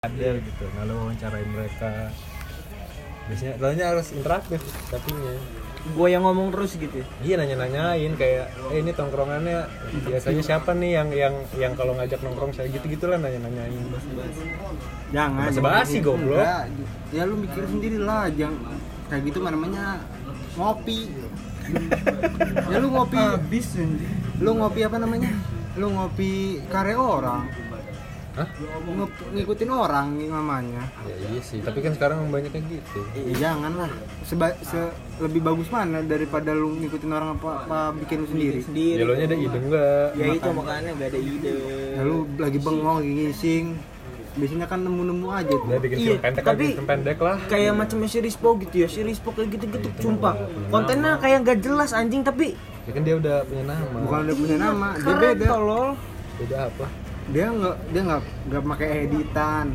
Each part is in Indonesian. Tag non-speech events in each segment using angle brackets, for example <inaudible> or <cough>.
ada gitu nah lo wawancarain mereka. Biasanya lo harus interaktif tapi gue yang ngomong terus gitu iya nanya nanyain kayak eh ini tongkrongannya biasanya siapa nih yang yang yang kalau ngajak nongkrong saya gitu gitulah nanya nanyain jangan. Basa basi, goblok. Enggak. ya lu mikir sendiri lah jangan. Kayak gitu namanya ngopi. <laughs> Ya lu ngopi. Habis lu ngopi apa namanya? Lu ngopi karya orang Hah? Ngikutin orang namanya. Ya iya sih tapi kan sekarang banyak kayak gitu. Ya, jangan lah Seba, se- lebih bagus mana daripada lu ngikutin orang apa, apa bikin lu sendiri? Sendiri. Ya lo nya ada ide enggak? Ya itu makanya. gak ada ide. Ya, lu lagi bengong lagi ngising. Biasanya kan nemu-nemu aja tuh. Udah bikin Iya, pendek tapi- film pendek lah. kayak macam si Rispo gitu ya si Rispo kayak gitu-gitu sumpah. kontennya kayak gak jelas anjing tapi ya kan dia udah punya nama. Bukan udah punya nama dia beda. tolol beda apa dia nggak dia nggak nggak pakai editan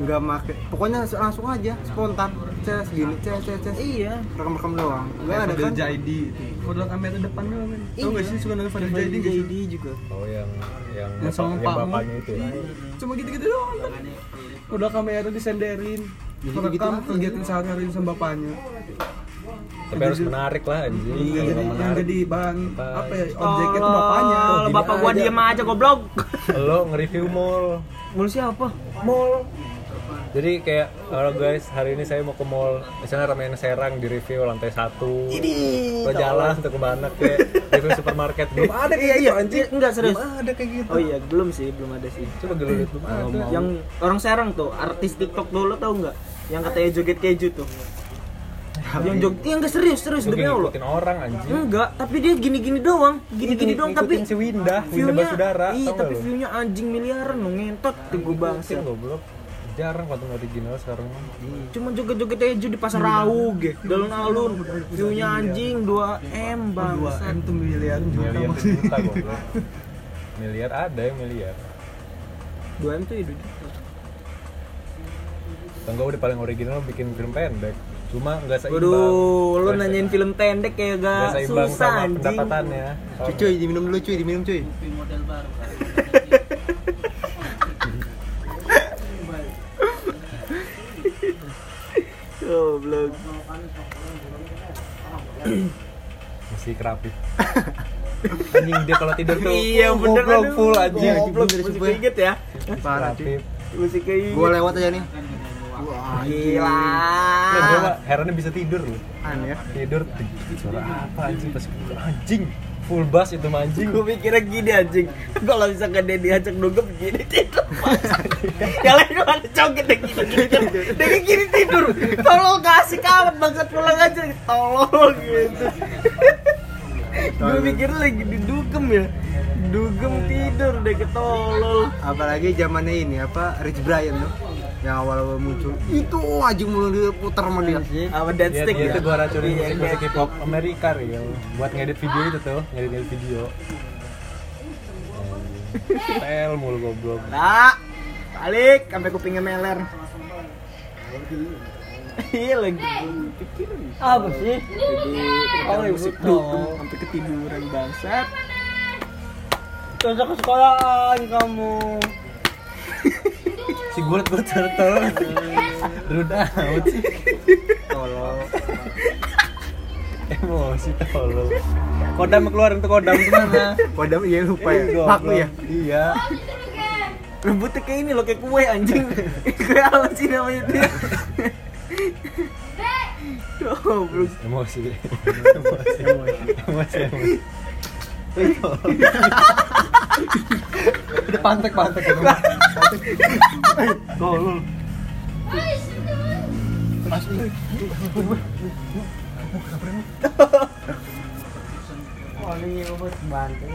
nggak pakai pokoknya langsung aja spontan ces gini ces ces ces. Iya. Rekam rekam doang. Nggak ada kan? Jaidi Kodok kamera depan doang kan tau gak sih suka nonton Fadil Jaidi gak sih? jadi juga. Oh yang yang, Yang sama bapaknya itu ya cuma gitu-gitu doang kan? Udah kamera disenderin Gitu-gitu rekam kegiatan sehari-hari sama bapaknya tapi harus menarik lah anjing. Yang Kalau jadi, menarik jadi bahan Apa? ya objeknya tuh bapaknya. gini bapak gua diem aja goblok. Lo nge-review mall. Mulu siapa? Mall. Jadi kayak halo guys hari ini saya mau ke mall. Misalnya ramen serang di review lantai satu. Lo jalan untuk ke mana kayak review supermarket. Belum ada kayak iya iya. gitu anjing enggak serius. Belum ada kayak gitu. Oh iya belum sih belum ada sih. Coba gue lihat belum ada. Yang orang Serang tuh artis TikTok dulu tau nggak? Yang katanya joget keju tuh yang joget yang enggak serius serius demi Allah. ngikutin orang anjing. Enggak tapi dia gini-gini doang gini-gini doang tapi si Winda Winda view-nya Basudara iya tapi view-nya anjing miliaran lo ngentot tuh gue bangsa goblok. Jarang konten original sekarang. Mah. cuma joget-joget keju di pasar Rawu ge alun-alun view-nya anjing 2 m dua bangsa m tuh miliar juta <laughs> goblok. Miliar ada yang miliar. 2 m tuh ya duit Tengah udah paling original bikin film pendek cuma nggak seimbang. Waduh, lu nanyain film pendek kayak gak seimbang susah sama anjing. pendapatannya cuy cuy diminum dulu cuy diminum cuy. Goblok. masih kerapit. Anjing dia kalau tidur tuh Iya oh, bener goblok, aduh. full anjing. Goblok musik keinget ya. parah cuy. Musik keinget. gua lewat aja nih. Wah Gila. Nah, dia mah herannya bisa tidur loh aneh ya. Tidur "Ih, suara apa anjing? Pas anjing full bass itu mah anjing. Gue mikirnya gini anjing. Kalau misalkan dia diajak dugem gini tidur Yang lain cuma ada coget dia gini gini Dia gini tidur. Tolong kasih kawan banget pulang aja. Tolong gitu. Gue mikirnya lagi di dugem ya. Dugem tidur deh ketolol apalagi zamannya ini apa Rich Brian tuh yang awal-awal muncul itu anjing mulu diputer sama dia Apa dead Dia, stick ya? tuh gua racunin Iya, musik iya. musik hip hop Amerika real buat ngedit video itu tuh ngedit ngedit video. Tel mulu goblok Nah, balik sampai kupingnya meler. Iya lagi pikirin. Apa sih? Jadi oh, musik dukung sampai ketiduran bangsat. Cocok ke sekolahan kamu. Si gulat gulat turtle rudah amat sih. Tolol emosi tolol kodam keluarin tuh kodam ke mana? Kodam iya lupa ya. Paku ya? iya. Rambutnya kayak ini loh kayak kue anjing. kue apa sih namanya dia? Goblok. emosi. Emosi emosi emosi udah pantek pantek tolol obat banteng.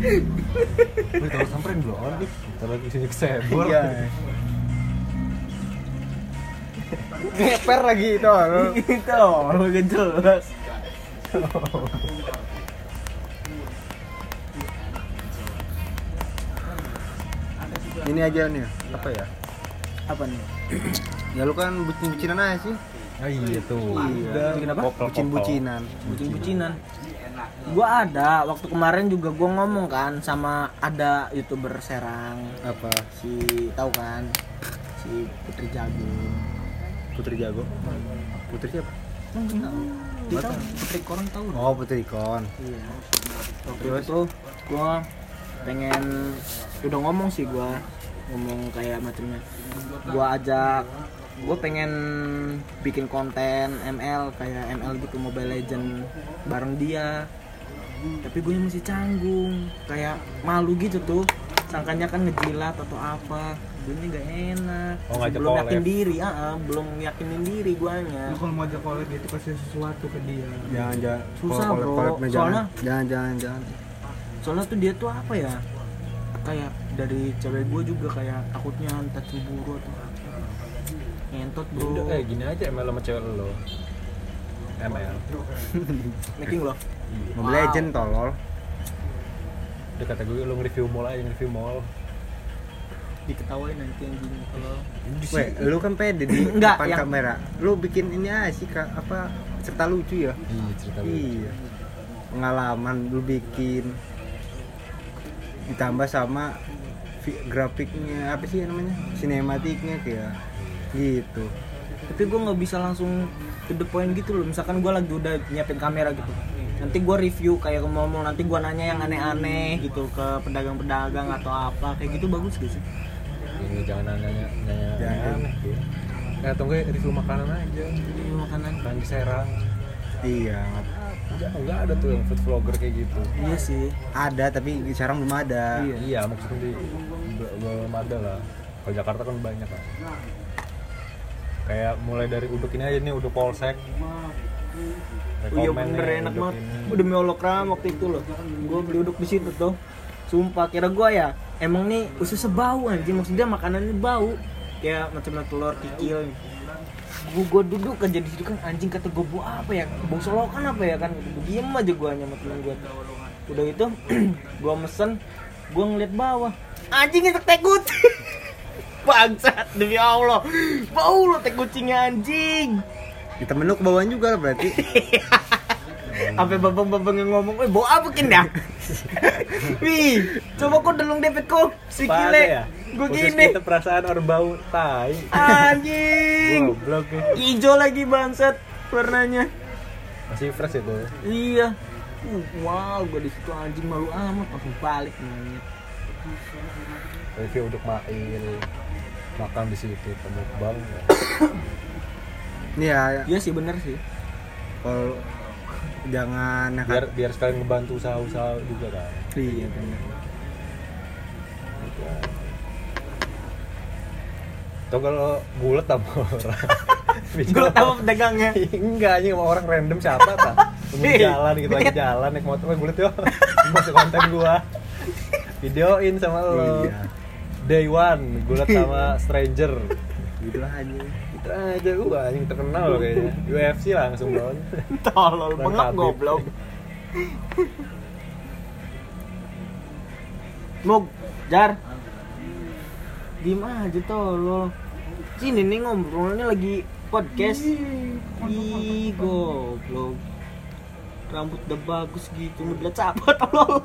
Wih, kalau samperin belum. Kita lagi sini kesebor. iya ngeper lagi itu Itu jelas. Ini aja nih apa ya Apa nih? ya lu kan bucin-bucinan aja sih Ah iya tuh. Iya. Bikin apa? Kopel, kopel. bucin-bucinan Bucin-bucinan. gua ada waktu kemarin juga gua ngomong kan sama ada youtuber Serang apa si tahu kan si Putri Jagung Putri Jago Putri siapa dia tahu Putri tahu oh Putri Kon Iya. Terus? itu gua pengen udah ngomong sih gua ngomong kayak macamnya. Gua ajak gua pengen bikin konten ML kayak ML gitu Mobile Legend bareng dia. Tapi gue masih canggung, kayak malu gitu tuh. Sangkanya kan ngejilat atau apa. Gue ini gak enak. Oh, ngajak belum yakin collab. diri, ah, ah, belum yakinin diri guanya. Lu kalau mau ajak collab itu kasih sesuatu ke dia. jangan jangan Susah, kalau bro. collab-collabnya jangan Soalnya- jangan jangan jangan soalnya tuh dia tuh apa ya kayak dari cewek gue juga kayak takutnya entah cemburu atau apa ngentot bro Udah eh gini aja ML sama cewek lo. ML. <laughs> making lo Mobile Legend tolol Udah kata gue lu nge-review mall aja, nge-review mall. Diketawain nanti anjing kalau Weh, lu kan pede di Enggak, <clears throat> depan yang- kamera. Lu bikin ini aja sih Kak, apa cerita lucu ya? Iya, cerita lu. Iya. Pengalaman lu bikin ditambah sama grafiknya apa sih namanya? Sinematiknya kayak gitu. tapi gue nggak bisa langsung to the point gitu loh misalkan gue lagi udah nyiapin kamera gitu nanti gue review kayak ngomong nanti gue nanya yang aneh-aneh gitu ke pedagang-pedagang atau apa kayak gitu bagus gak sih Ini jangan nanya nanya Jangan. aneh gitu. Eh, tunggu review makanan aja. Ini makanan Kan di Serang. Iya, Enggak, enggak ada tuh yang food vlogger kayak gitu. iya sih ada tapi sekarang belum ada. Iya. Iya, maksudnya di be- belum ada lah. Kalau Jakarta kan banyak kan. Kayak mulai dari uduk ini aja nih, uduk polsek. Oh iya Rekomen bener nih, enak banget. Udah miolok ram waktu itu loh. Gue beli uduk di situ tuh. Sumpah kira gue ya emang nih ususnya bau anjing maksudnya makanannya bau kayak macam telur kikil. Gue gue duduk aja di situ kan anjing kata gue bau apa ya? Bau solokan apa ya kan? Gue diem aja gue sama temen gue. Udah gitu <clears throat> gue mesen gue ngeliat bawah anjing itu kucing <laughs> bangsat demi Allah bau lo teh kucingnya anjing Di temen lu kebawaan juga berarti. <laughs> Sampai babang-babang yang ngomong, "Weh, bawa apa kin dah?" <laughs> Wih, coba kok delung depet kok si Apa kile. ya? Gue Khusus gini. kita perasaan orang bau tai. Anjing. Goblok. Ijo lagi bangsat warnanya. Masih fresh itu. Iya. Uh, wow, gue di situ anjing malu amat langsung balik monyet. Review uduk mail. Makan di situ temu bang. <coughs> Iya, Iya sih bener sih. kalau jangan Biar biar sekalian ngebantu usaha-usaha juga kan. Iya bener. Atau kalau bulat sama orang. <laughs> Gue tahu pedagangnya. <laughs> Enggak, ini sama orang random siapa tak? Jalan gitu lagi jalan naik motor, "Weh, bulet yo. Masuk konten gua. Videoin sama lo. Iya. Day one, gulat sama stranger. Gitu aja. Gitu aja gua anjing terkenal loh kayaknya. UFC langsung don. <laughs> Tolol Bang banget Habib. goblok. Mug, Jar. Diem aja tolol. Sini nih ngobrolnya lagi podcast. Ih, goblok. Rambut udah bagus gitu, ngeliat siapa tolol.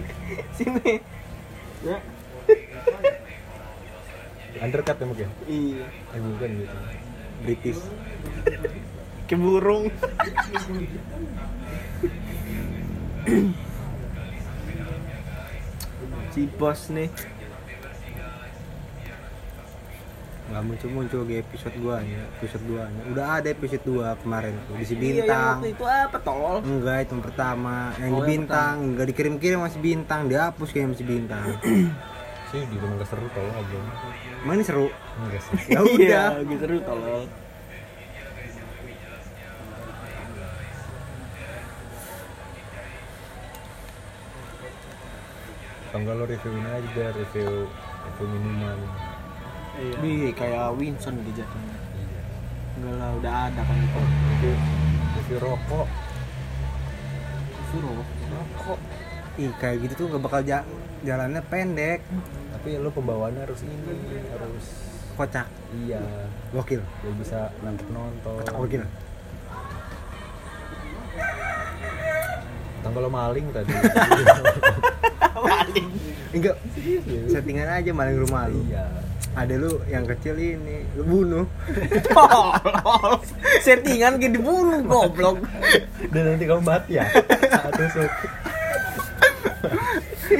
<laughs> Sini. Ya, Undercut ya mungkin. iya. Eh bukan gitu. British. <laughs> Ke burung. <coughs> si bos nih. nggak muncul muncul di episode 2 nya episode 2 nya udah ada episode 2 kemarin tuh di si Iya, yang bintang waktu itu apa tolol? enggak itu yang pertama yang Oh, di yang bintang enggak dikirim kirim masih bintang dihapus kayak masih bintang <coughs> Sih di rumah gak seru tau aja. mana ini seru Enggak sih. <laughs> ya udah Iya, gitu seru. Atau enggak lo reviewin aja deh, review review minuman. Iya. Wih, kayak Winston gitu jatuhnya. Iya. Enggak lah, udah ada kan itu. Review review rokok. Suruh. Rokok. Ih kayak gitu tuh gak bakal ja jalannya pendek Tapi lo pembawaannya harus ini, harus kocak iya. gokil Biar bisa nangkep nonton. kocak Atau Tambah lo maling tadi. <laughs> Maling. enggak settingan aja maling rumah lu Iya. ada lu yang kecil ini lu bunuh. Settingan kayak dibunuh goblok. Dan nanti kamu mati ya. <laughs> Tusuk.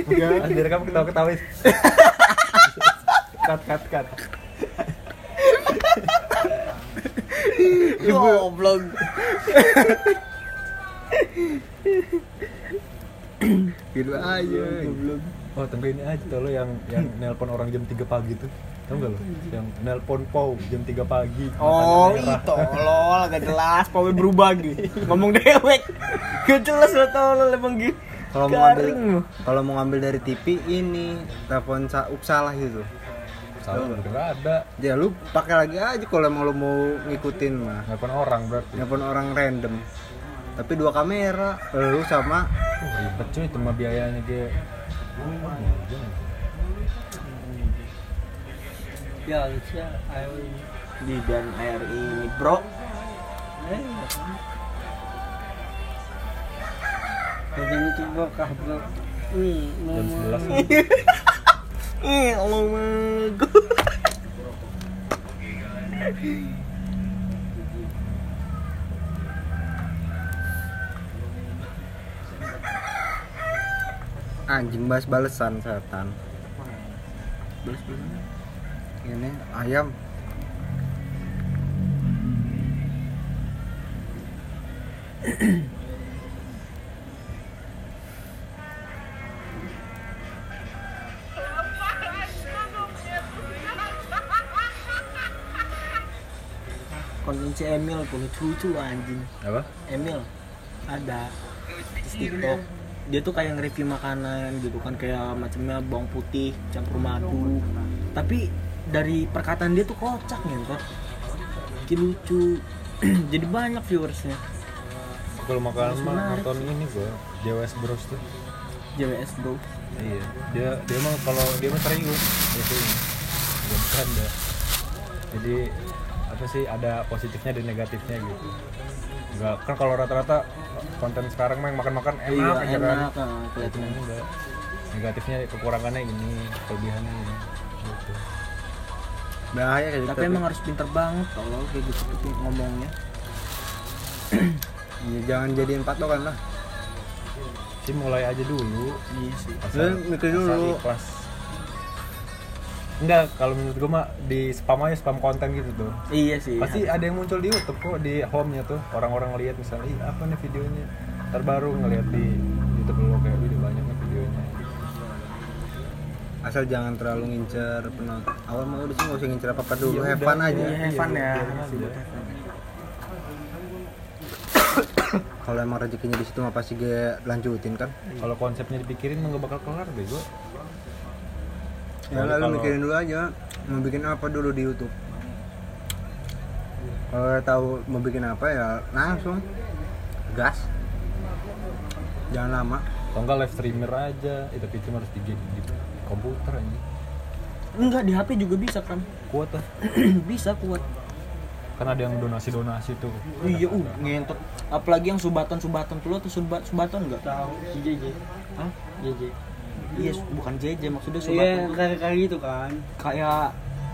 Enggak, biar kamu ketawa-ketawain. cut cut cut. Goblok. gitu aja Oh, tapi ini aja tuh lo yang yang nelpon orang jam 3 pagi tuh. Tahu enggak lo? Yang nelpon Pau jam 3 pagi. Oh, itu tolol, gak jelas, power berubah gitu. Ngomong dewek. Gak jelas lo tolol emang gitu. Kalau mau ngambil kalau mau ngambil dari TV ini telepon sa salah gitu Salah udah enggak ada. ya lu pakai lagi aja kalau emang lu mau ngikutin mah Nelpon orang berarti. telepon orang random tapi dua kamera lu sama Oh, ribet cuy itu mah biayanya dia. Ya, ayo Di dan air ini, bro. Jadi kah bro Jam 11. Ih, <laughs> Allah mah. anjing bas balesan setan. Ini ayam. Konten <clears throat> si Emil pun lucu anjing. Apa? Emil. Ada. Di TikTok dia tuh kayak nge-review makanan gitu kan kayak macamnya bawang putih campur madu. Tapi dari perkataan dia tuh kocak gitu. Bikin lucu. <clears throat> Jadi banyak viewersnya. Kalau makanan mah nonton ini gua. JWS Bros tuh. JWS bro. Iya, dia dia mah kalau dia mah serius biasanya. Dia bercanda. Jadi apa sih ada positifnya dan negatifnya gitu. Enggak kan kalau rata-rata konten sekarang mah yang makan-makan enak iya aja kan. enak ah, kelihatan enggak. Negatifnya kekurangannya ini, kelebihannya ini. Gitu. bahaya kayak gitu tapi emang harus pinter banget kalau kayak gitu tuh ngomongnya <clears throat> Ya, jangan jadiin patokan lah Sih mulai aja dulu. iya sih Lu mikir dulu. asal ikhlas. Enggak, kalau menurut gua mah di spam aja spam konten gitu tuh. iya sih. Pasti ada yang muncul di YouTube kok di home-nya tuh. Orang-orang ngeliat misalnya ih apa nih videonya? Terbaru ngeliat di YouTube lo kayak video banyak nih videonya. Asal jangan terlalu ngincer penonton. Awal mau udah sih nggak usah ngincer apa apa dulu. Ya have fun aja. Iya, have fun ya. biarin aja. kalau emang rezekinya di situ mah pasti gue lanjutin kan? Kalau konsepnya dipikirin mah nggak bakal kelar bego ya Kalau- lalu kalau- mikirin dulu aja mau bikin apa dulu di YouTube. Kalau udah tahu mau bikin apa ya langsung. Gas. Jangan lama. Enggak live streamer aja eh, tapi itu harus di, di komputer aja. Enggak di HP juga bisa kan kuat lah. <clears throat> Bisa kuat. Kan ada yang donasi donasi tuh. Iya uh ngentot. Apalagi yang subatan subatan tuh lo tuh subat subatan enggak Tahu JJ Hah? JJ iya su- bukan JJ maksudnya Iya, subatan tuh. kayak kayak gitu kan. Kayak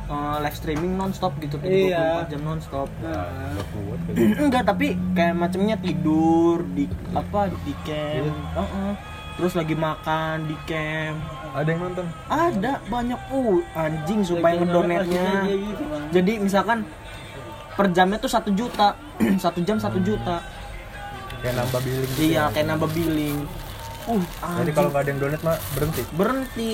eh, live streaming nonstop gitu kayak Iya. 24 jam nonstop. Nah, kuat kayak gitu. enggak tapi kayak macamnya tidur di apa di camp Iya. Heeh. terus lagi makan di camp. Ada yang nonton? Ada banyak. Uh anjing supaya ngedonetnya gitu jadi misalkan per jamnya tuh satu juta. <clears throat> Satu jam satu juta. Kayak nambah billing gitu iya ya. kayak nambah billing uh jadi kalau nggak ada yang donate mah berhenti? Berhenti.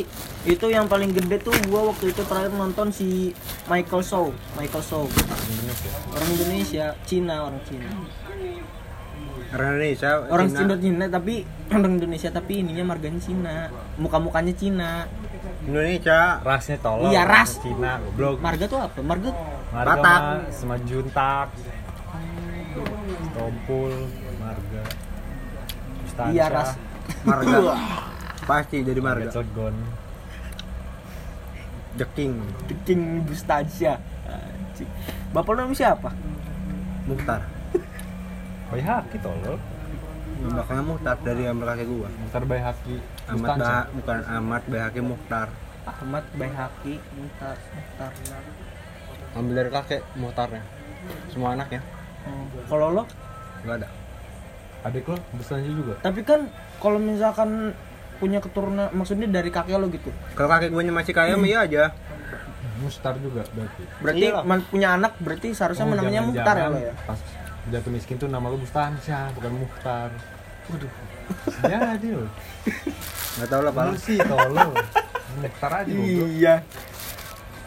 Itu yang paling gede tuh gua waktu itu terakhir nonton si Michael Shaw. Michael Shaw. Indonesia. Orang Indonesia. Cina orang Cina. Orang Indonesia orang Cina, Cina tapi <clears throat> orang Indonesia tapi ininya marganya Cina. Muka mukanya Cina. Indonesia rasnya tolong. Iya, ras. Cina goblok. Marga tuh apa? Marga? Marga Batak. sama juntak. Tompul marga. Iya ras marga pasti jadi marga jeking The King Bustasia Anjing. bapak namanya siapa Mukhtar Koi <laughs> haki tolol Belakangnya Muhtar dari ambil kakek gua. Muhtar Bayhaki Ahmad Bustansa. bah bukan Ahmad Bayhaki Muhtar. Ahmad Bayhaki Muhtar Muhtar Ambil dari kakek Muhtarnya. Semua anaknya Hmm. kalau lo nggak ada. Adik lo Bustansa juga? Tapi kan kalau misalkan punya keturunan maksudnya dari kakek lo gitu? Kalau kakek gue masih kaya mah iya aja. Mustar juga berarti. Berarti Iyalah. man- punya anak berarti seharusnya Oh, namanya Muhtar ya lo ya? pas jatuh miskin tuh nama lo Bustansa bukan Muhtar. Waduh. Jadi lo Nggak tahu lah Lu pak. sih tolol Muhtar aja iya.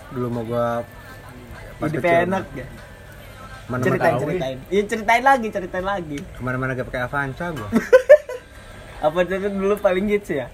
Dulu mau gua pas kecil, enak ya Mana-mana ceritain tahu, ceritain iya ceritain lagi ceritain lagi ke mana-mana gak pakai Avanza gua. <laughs> apa itu dulu paling hits ya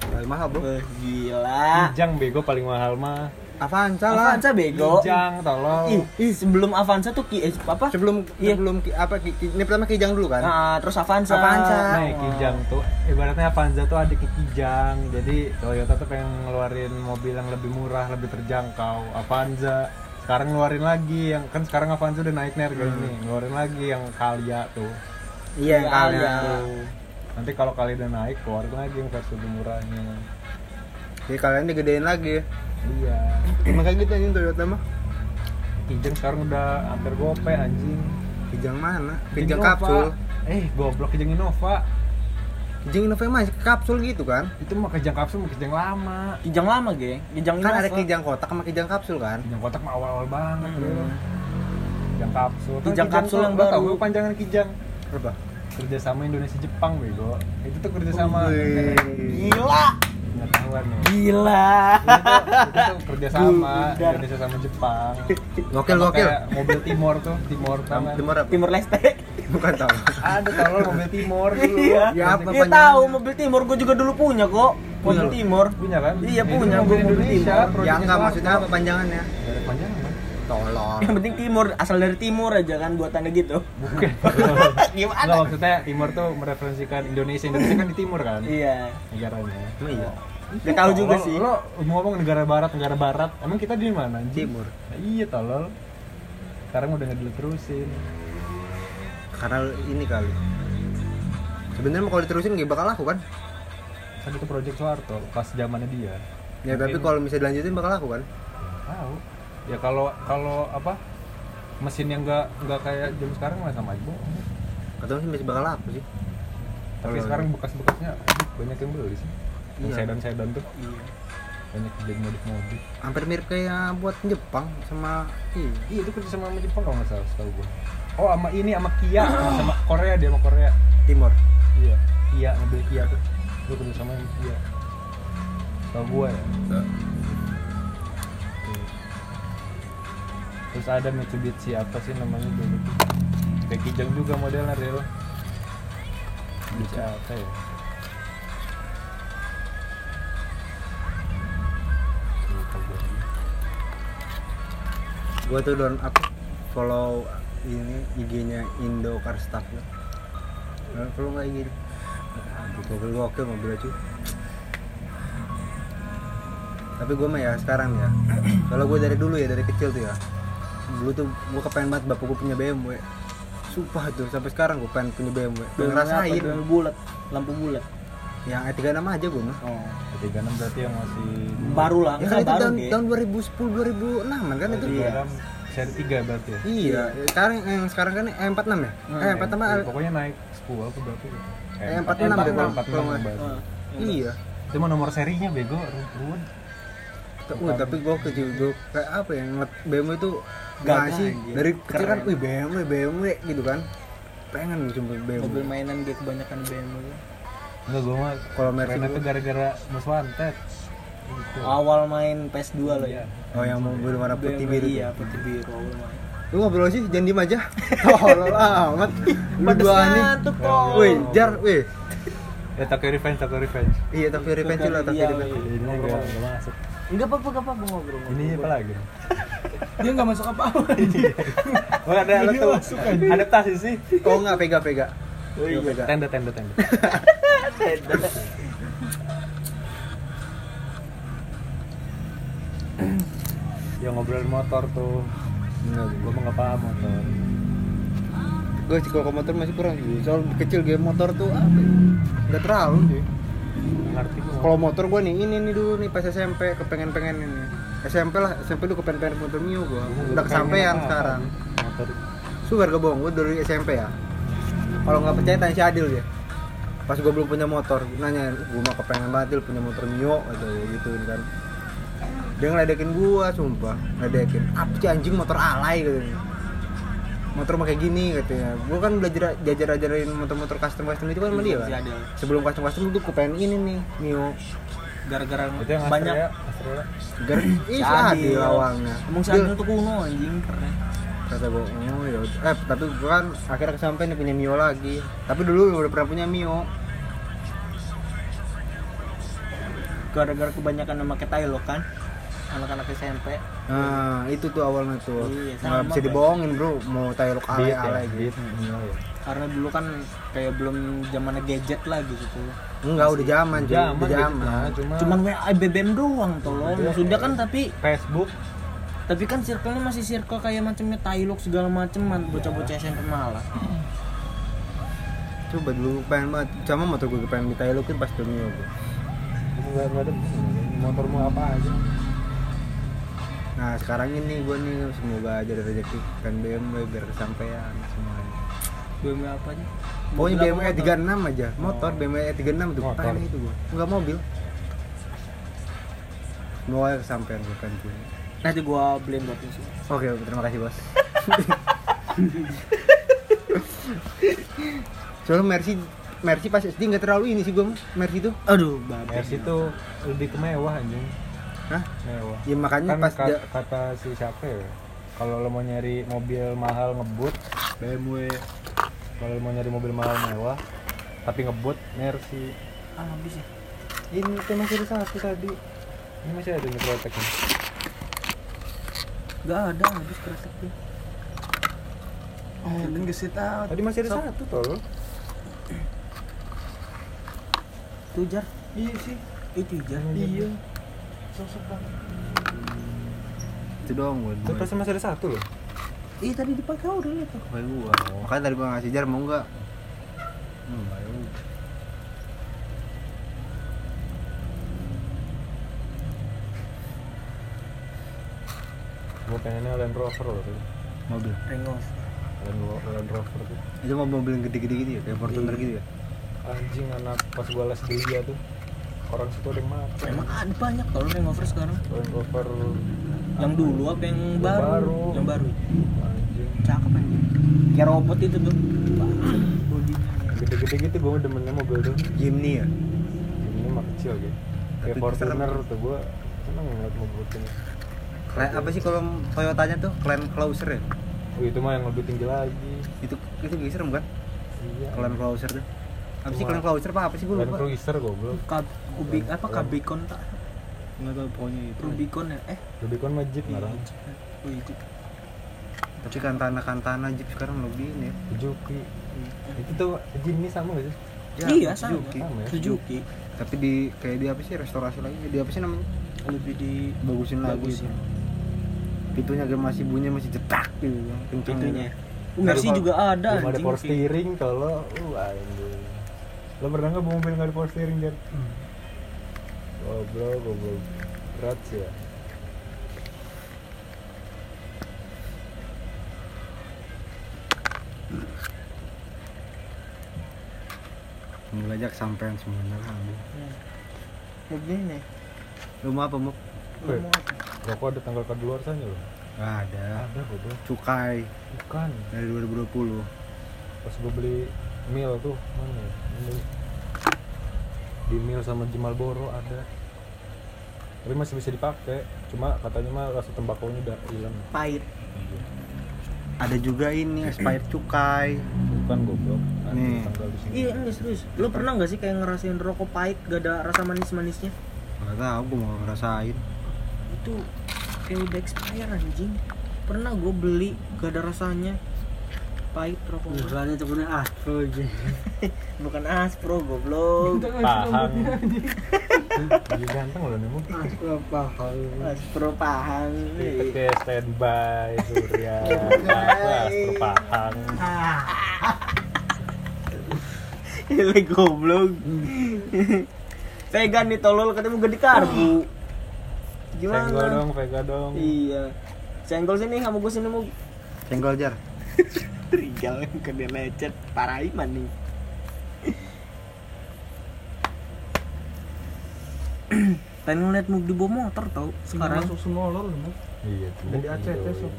Paling mahal bro. Wah, gila Kijang bego paling mahal mah Avanza lah. Avanza bego Kijang tolol Ih, ih, sebelum Avanza tuh ki, eh, apa? Sebelum Iya. sebelum ki- apa ki- ki- ini pertama Kijang dulu kan? Nah, terus Avanza. Avanza. Nah, Kijang tuh ibaratnya Avanza tuh adik Kijang. Jadi Toyota tuh pengen ngeluarin mobil yang lebih murah, lebih terjangkau. Avanza sekarang ngeluarin lagi yang kan sekarang Avanza udah naik nih harganya nih. Ngeluarin lagi yang Kalia tuh. Iya Iya, kali. iya. Tuh. Nanti kalau kali udah naik keluarin lagi yang versi lebih murahnya. Jadi kalian digedein lagi. Iya. Emang kayak gitu anjing Toyota mah. Kijang sekarang udah hampir gope anjing. Kijang mana? Kijang Innova. kapsul. Eh, goblok Kijang Innova. Kijang Innova masih kapsul gitu kan? Itu mah Kijang kapsul, mah Kijang lama. Kijang lama, geng. Kijang Kan ada. Kijang kotak sama Kijang kapsul kan? Kijang kotak mah awal-awal banget Hmm. bro. Kijang kapsul. Kan Kijang kapsul tuh, yang baru. gue panjangan Kijang. Berapa? Kerjasama Indonesia Jepang bego. Itu tuh kerjasama. Wih. Gila. Pengetahuan nih. Gila. Itu itu tuh kerjasama. Indonesia sama Jepang. Gokil Sama gokil. kayak mobil Timor tuh, Timor tau kan? Timur apa? Timur Leste. Bukan tahu. Ada tolol mobil Timor dulu. Iya. Ya, apa panjangannya? tahu mobil Timor gue juga dulu punya kok. Mobil Punya. Timor. Punya kan? Iya, Itu punya. mobil Gua mobil Indonesia. Timor. Ya enggak maksudnya apa panjangannya? Ada panjangan? Tolong. Yang penting Timur, asal dari Timur aja kan buatannya gitu. Bukan. <laughs> Gimana? Enggak maksudnya Timor tuh mereferensikan Indonesia. Indonesia kan di timur kan? Iya. Negaranya. Emang iya. Gak tahu juga Lo- sih. Lo ngomong negara barat, negara barat. Emang kita di mana? Timur. Nah, iya tolol. Sekarang udah nggak diterusin. Karena ini kali. Sebenarnya kalau diterusin nggak bakal laku kan? Kan itu project Soeharto pas zamannya dia. Ya tapi Mungkin- kalau misalnya dilanjutin bakal laku kan? tahu. Ya kalau kalau apa mesin yang nggak nggak kayak jam sekarang lah sama ibu. Katanya sih masih bakal laku sih. Tapi sekarang bekas-bekasnya banyak yang beli sih. Yang Iya. sedan-sedan tuh Iya. banyak yang modif-modif. Hampir mirip kayak buat Jepang sama iya. Iya itu kerja sama sama Jepang kalau nggak salah setahu gue. Oh sama ini sama Kia sama Korea dia sama Korea. Timur. Iya. Kia mobil Kia tuh. Itu kerja sama sama Kia. Setahu gue ya. Tuh. Terus ada Mitsubishi apa sih namanya dulu tuh? Kayak Kijang juga modelnya real. Bisa apa ya? Gua tuh don apa follow ini IG-nya Indo Car Stuff ya. Nah, Kalau nggak IG gokil gokil mobil cuy. Tapi gue mah ya sekarang ya. Kalau gue dari dulu ya dari kecil tuh ya. Dulu tuh gue kepengen banget bapak gue punya BMW. Sumpah tuh sampai sekarang gue pengen punya BMW. Pengen ngerasain Lampu bulat, lampu bulat. Yang E36 aja gue mah. Oh. Ketiga enam berarti yang masih Baru lah, Ya kan enggak itu baru tahun, tahun 2010 2006 kan itu. Iya. Dalam seri 3 berarti ya? Iya, sekarang yang sekarang kan E46 ya? Hmm. Eh, 46 Eh, ada- pokoknya naik 10 apa berarti gitu. Eh, 46 deh, kalau- kalau nggak- Ah, Iya. Itu mah nomor serinya bego, ruwet. Wah, tapi gue kecil gue kayak apa ya ngeliat BMW itu Gak sih dari kecil kan, wih BMW BMW gitu kan. Pengen cuma BMW. Mobil mainan gue kebanyakan BMW. Enggak gua mah Kalau Mercy keren itu gara-gara Most Wanted. Gitu. Awal main PS2 lo Iya. ya. Oh yang mobil warna putih BMW, biru. Iya, putih biru awal main. Lu ngobrol sih, jangan diem aja. <laughs> Tolol amat. Lu dua nih. ngantuk kok. Wih, jar, wih. Ya Tokyo Revenge, Tokyo Revenge. Iya, tapi revenge lah, Iya, revenge. iya. Ini enggak enggak masuk. Enggak apa-apa, enggak apa-apa ngobrol. Ini apa lagi? <laughs> Dia nggak masuk apa-apa. <laughs> Oh, ada ada tuh. Adaptasi sih. Oh enggak, pega pega. Oh iya. Pega. Tenda tenda tenda. Ya ngobrolin motor tuh. Gua mah nggak paham motor. gue sih kalau motor masih kurang sih. Soal kecil game motor tuh ya? nggak terlalu sih. Ngerti kalau motor gue nih ini nih dulu nih pas SMP kepengen pengen ini. SMP lah SMP dulu kepengen pengen motor mio gue udah kesampean sekarang. Motor. Sugar ke bohong, gue dari SMP ya. Kalau nggak percaya tanya si Adil ya Pas gue belum punya motor, nanya gue mau kepengen banget punya motor Mio atau gitu kan. Dia ngeledekin gue, sumpah Ngeledekin, apa sih anjing motor alay? katanya Motor mah kayak gini katanya Gue kan belajar jajar-ajarin motor-motor custom-custom itu kan sama dia Si kan. Sebelum custom-custom tuh gue pengen ini nih, Mio. Gara-gara banyak Astrea Astrea. Gar Ih, si Adil awalnya. Emang si Adil tuh kuno anjing keren. Kata gue oh ya eh tapi gue kan akhirnya kesampean nih punya Mio lagi. Tapi dulu udah pernah punya Mio. Gara-gara kebanyakan nama kita lo kan. Anak-anak SMP. nah itu tuh awalnya tuh. Iya, nggak bisa dibohongin bro. Mau ya alay Beat gitu. Mio ya. Karena dulu kan kayak belum zamannya gadget lagi gitu. enggak udah zaman Zaman udah gitu, zaman. nah, cuma Cuman WA BBM doang tolong. Iya. Maksudnya kan tapi Facebook tapi kan circle-nya masih circle kayak macamnya Tailuk segala macem man. Bocah-bocah SMP malah. coba dulu pengen banget. Sama motor gue pengen di taylok pas tuh Mio gue ada motor mau apa aja? Nah sekarang ini gue nih semoga aja ada rezeki. Kan BMW biar kesampean semuanya. BMW apa aja? pokoknya BMW apa 36 aja. Motor BMW 36 tuh. Pengen itu gue enggak mobil. Semoga kesampean gue kan punya Nanti gua beliin buat lu sih. Oke, terima kasih bos. <laughs> Soalnya Mercy, Mercy pas SD nggak terlalu ini sih gue, Mercy tuh. Aduh, babe. Mercy itu lebih ke mewah anjing Hah? mewah Ya makanya kan pas ka- dia kata si siapa ya kalau lo mau nyari mobil mahal ngebut BMW kalau lo mau nyari mobil mahal mewah tapi ngebut Mercy Ah, habis ya. ini tuh masih ada satu tadi ini masih ada nih proteknya Gak ada, habis tuh. Oh, dan gesit out. tadi masih ada satu tol Tuh jar. Iya sih. Itu jar. Iya. Sosok banget. itu doang gue. itu pasti masih ada satu loh Iya tadi dipakai udah lihat tuh. Kayak gua. Makanya tadi gua ngasih jar mau nggak? Hmm, ayo. gue pengennya Land Rover loh tadi Mobil. Land, Ro- Land Rover tuh Itu mau mobil yang gede-gede gitu ya, kayak Fortuner Iya. gitu ya. anjing anak pas gue les di dia tuh orang situ ada yang mati Emang ada banyak kalau Range sekarang. Land Rover Yang dulu apa yang Yang baru? baru. Yang baru. anjing Cakep anjing. Kayak robot itu tuh. Bodinya. gede-gede gitu gue demennya mobil tuh Jimny ya. ini mah kecil gitu kayak Fortuner tuh gue seneng ngeliat mobil ini Kayak apa sih kalau Toyotanya tuh Clan Closer ya? oh, itu mah yang lebih tinggi lagi Itu itu gak serem kan? iya Clan Closer tuh. Apa sih. Clan Closer apa apa sih gue lupa. Cruiser goblok Kab kubik apa Kabikon tak? Enggak tahu pokoknya itu. Rubicon ya? Eh, Rubicon mah Jeep iya. ngarang Oh, itu. Tapi kantana kantana Jeep sekarang lebih ini ya. Suzuki itu tuh Jimny sama gak sih iya, sama. Suzuki. Sama ya? Suzuki. Tapi di kayak di apa sih restorasi lagi? Di apa sih namanya? Lebih di Bagusin lagi. Bagusin. Itu. Pintunya kayak masih bunyi masih cetak gitu. Kenceng pintunya. gitu. Uh, Mercy juga ada belum ada anjing. power steering kalau uh anjing lo pernah nggak bawa mobil nggak ada power steering Jar? Hmm. goblok goblok berat sih ya Ngajak sampean semuanya lah. ambil. Mau gini. Lu mau apa, Muk? Weh. rokok ada tanggal sana loh Gak ada. ada goblok Cukai bukan dari 2020. pas gue beli mil tuh mana ya Ini. di mil sama di Marlboro ada tapi masih bisa dipakai cuma katanya mah rasa tembakonya udah hilang Pahit. Ada juga ini <clears throat> expired cukai. bukan goblok Nih. tanggal di sini Iya, enggak serius. Lu pernah nggak sih kayak ngerasain rokok pahit gak ada rasa manis-manisnya? Gak tau, gue mau ngerasain. Itu kayak udah expire anjing. Pernah gue beli gak ada rasanya. Pahit rokok. Bukannya temennya Astro aja. <laughs> Bukan aspro goblok. pahang Jadi <laughs> ganteng loh. Astro apa kalau Aspro pahang. Kita kayak standby Surya <laughs> apa Astro Pahang Ele goblok. Vega nih tolol katanya mau ganti karbu. Senggol Gimana? dong, Vega dong. Iya. Senggol sini kamu gue sini mau Senggol jar. <laughs> Rijal yang ke dia lecet parah iman nih. <clears throat> Pengen ngeliat mau di bawah motor tau Sekarang masuk semua lor lu. Iya, tuh. Jadi ACT sok.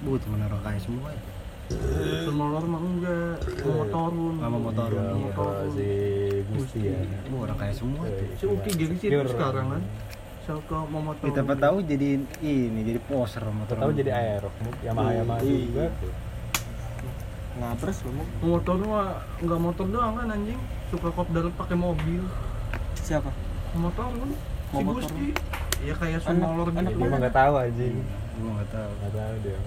Bu temen orang kaya semua ya. Semua lor mah enggak. Mau motorun. Sama motorun. Iya, Motorun. kalau si Gusti ya. Bu orang kaya semua itu. Si Uki jadi situ Pure. sekarang kan. Siapa mau motor? Kita apa tahu jadi ini jadi poser motor. Tahu jadi aero, Yamaha Yamaha Iya. juga. tuh. Ngapres lu motor mah enggak motor doang kan anjing. Suka kopdar pakai mobil. Siapa? Motor kan. Si. Gusti. Ya kayak semua lor anak gitu. Dia mah nggak tahu anjing. Gua enggak tahu. Nggak tahu dia.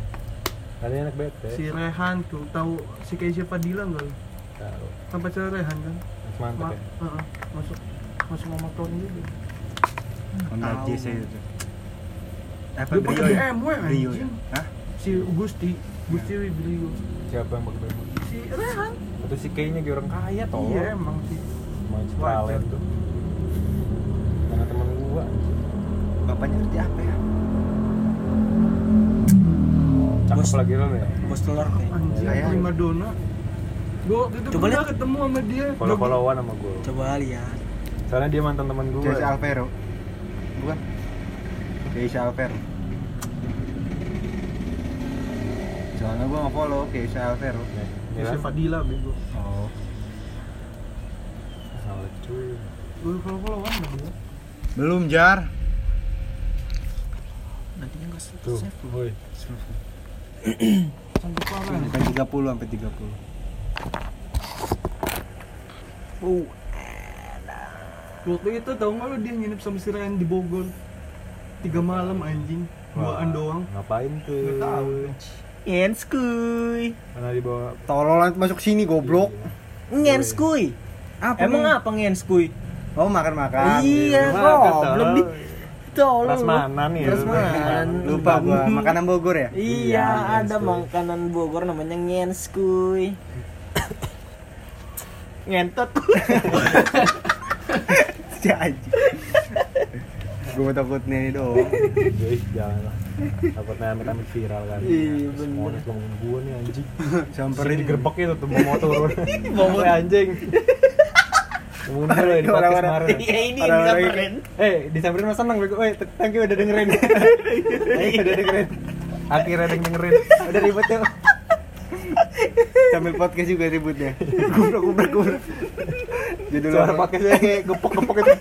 Tadi anak bete. Si Rehan tuh tahu si Keisha Fadila enggak? lu? Tahu. Kan pacar Rehan kan. Mas Mantap Ma- ya. Heeh. masuk masuk sama motor juga. Honda Tahu. JC itu. Apa Dia pakai Brio ya? BMW Brio ya? Hah? Si Gusti, Gusti Brio. Siapa yang pakai BMW? Si Rehan. Atau si kayaknya kayak orang kaya toh. Iya emang sih. Main Wajar. tuh. Karena temen gua. Bapaknya ngerti apa ya? Cakep Bos. lagi lo ya. Bos telur Kayak- prima dona. Gua waktu itu Coba lihat. ketemu sama dia. Follow-followan sama gua. Coba lihat. Soalnya dia mantan teman gua. Keisha Alvero. Keisha Alvero. Soalnya gua nge-follow Keisha Alvero. Nih, Si Iya. Fadila bego. Oh. Salah cuy. Gua follow follow sama dia. Belum jar. Nantinya enggak Tuh, save lu. woi. Sampai parah. Bukan 30 sampai 30. Uh, Waktu itu tau nggak lo dia nginep sama si Rehan di Bogor. Tiga malam anjing. Duaan doang. Ngapain tuh? Nggak tahu. Ngenskuy. Mana dibawa? Tolol masuk sini goblok. Ngenskuy. Apa Emang nih? apa ngenskuy? Oh makan-makan. Iya, Makan, goblok tolol. di Tolol. lu. Prasmanan ya. Prasmanan. Lupa gua makanan Bogor ya? Iya, Iya, ada makanan Bogor namanya ngenskuy. Ngentot. <laughs> Si anjing. Gua takutnya ini doang. Guys, jangan lah. Takutnya amit-amit viral kan. Iya, bener. Mones bangun gua nih anjing. Sampai Samperin digerebek itu tuh mau turun. Mau anjing. Mundur loh di podcast kemarin. Iya, ini yang disamperin. Eh, disamperin mas seneng bego. Eh, thank you udah dengerin. <laughs> Udah dengerin. Akhirnya ada yang dengerin. Udah ribet yuk. sambil podcast juga ributnya. Gubrak gubrak gubrak. Jadi Suara podcastnya kayak gepok-gepok itu.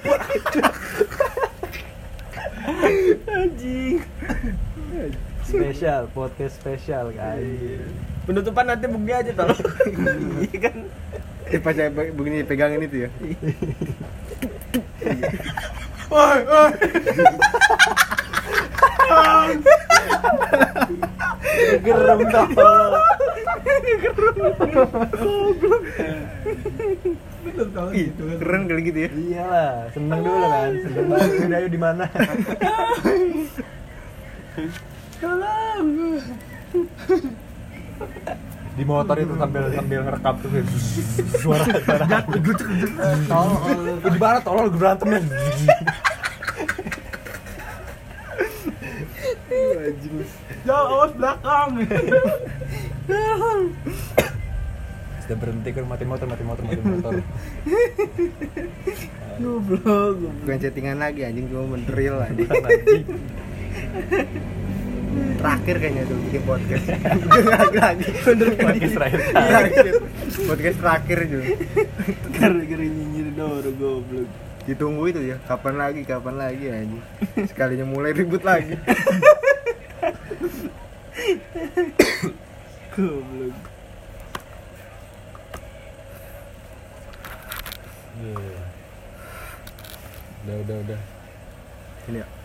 Anjing. Spesial, podcast spesial kan. Penutupan nanti bukti aja tolong. Iya kan? Eh pas saya begini pegangin itu ya. Gerem tolong. Tau Ih, gitu kan. keren kali gitu ya. Iyalah, seneng dulu kan. Seneng banget. Udah ayo di mana? di motor itu sambil sambil ngerekam tuh kayak suara <laughs> suara tolol di mana tolol gue berantemnya Ya awas belakang. <laughs> sudah berhenti kan mati motor mati motor mati motor <laughs> Goblok. Bukan chattingan lagi anjing cuma menderil anjing. Terakhir kayaknya tuh bikin podcast. <laughs> lagi lagi. podcast terakhir Terakhir. podcast terakhir juga. Gara-gara nyinyir Doro goblok. Ditunggu itu ya, kapan lagi, kapan lagi anjing. Sekalinya mulai ribut lagi. <coughs> Goblok. Udah udah udah Ini ya.